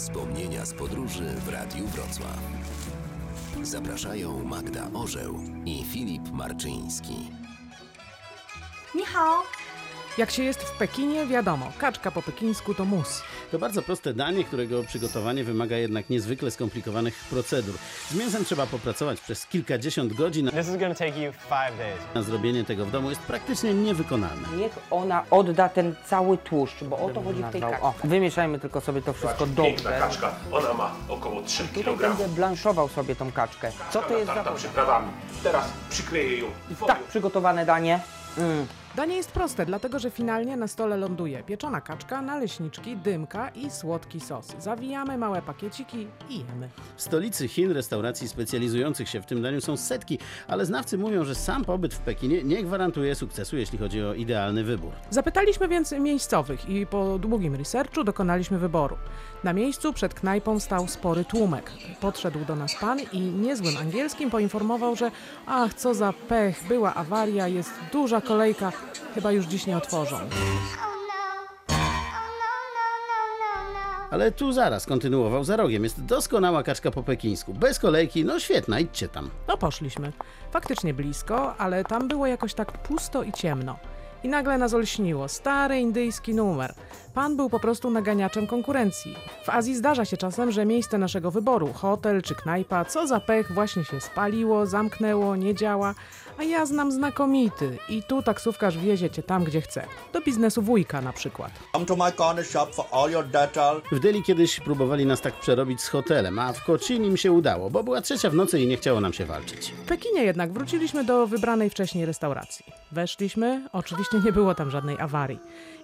Wspomnienia z podróży w Radiu Wrocław. Zapraszają Magda Orzeł i Filip Marczyński. 你好，Jak się jest w Pekinie, wiadomo, kaczka po pekińsku to mus. To bardzo proste danie, którego przygotowanie wymaga jednak niezwykle skomplikowanych procedur. Z mięsem trzeba popracować przez kilkadziesiąt godzin, This is to take you five days. a zrobienie tego w domu jest praktycznie niewykonalne. Niech ona odda ten cały tłuszcz, bo o to chodzi w tej kaczce. O, wymieszajmy tylko sobie to wszystko Piękna dobrze. kaczka, ona ma około 3 Tutaj kg. będę blanszował sobie tą kaczkę. Co to jest za Tarta przyprawami. Teraz przykleję ją folią. tak przygotowane danie? Mm. Danie jest proste, dlatego że finalnie na stole ląduje pieczona kaczka, naleśniczki, dymka i słodki sos. Zawijamy małe pakieciki i jemy. W stolicy Chin restauracji specjalizujących się w tym daniu są setki, ale znawcy mówią, że sam pobyt w Pekinie nie gwarantuje sukcesu, jeśli chodzi o idealny wybór. Zapytaliśmy więc miejscowych i po długim researchu dokonaliśmy wyboru. Na miejscu przed knajpą stał spory tłumek. Podszedł do nas pan i niezłym angielskim poinformował, że ach, co za pech, była awaria, jest duża kolejka, chyba już dziś nie otworzą. Ale tu zaraz kontynuował za rogiem. Jest doskonała kaczka po pekińsku. Bez kolejki, no świetna, idźcie tam. No poszliśmy. Faktycznie blisko, ale tam było jakoś tak pusto i ciemno. I nagle nas olśniło. Stary indyjski numer. Pan był po prostu naganiaczem konkurencji. W Azji zdarza się czasem, że miejsce naszego wyboru, hotel czy knajpa, co za pech, właśnie się spaliło, zamknęło, nie działa. A ja znam znakomity. I tu taksówkarz wiezie cię tam, gdzie chce. Do biznesu wujka na przykład. Come to my corner shop for all your dental, W Delhi kiedyś próbowali nas tak przerobić z hotelem, a w Cochin im się udało, bo była trzecia w nocy i nie chciało nam się walczyć. W Pekinie jednak wróciliśmy do wybranej wcześniej restauracji. Weszliśmy, oczywiście nie było tam żadnej awarii.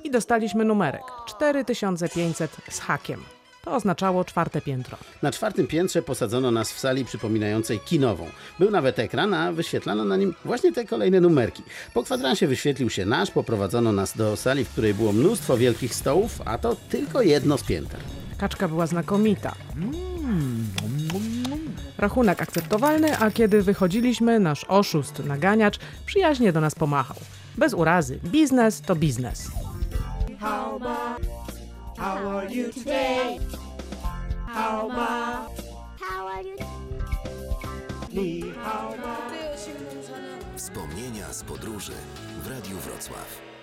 I dostaliśmy numerek 4500 z hakiem. To oznaczało czwarte piętro. Na czwartym piętrze posadzono nas w sali przypominającej kinową. Był nawet ekran, a wyświetlano na nim właśnie te kolejne numerki. Po kwadransie wyświetlił się nasz, poprowadzono nas do sali, w której było mnóstwo wielkich stołów, a to tylko jedno z pięter. Kaczka była znakomita. Rachunek akceptowalny, a kiedy wychodziliśmy, nasz oszust, naganiacz przyjaźnie do nas pomachał. Bez urazy, biznes to biznes. Wspomnienia z podróży w Radiu Wrocław.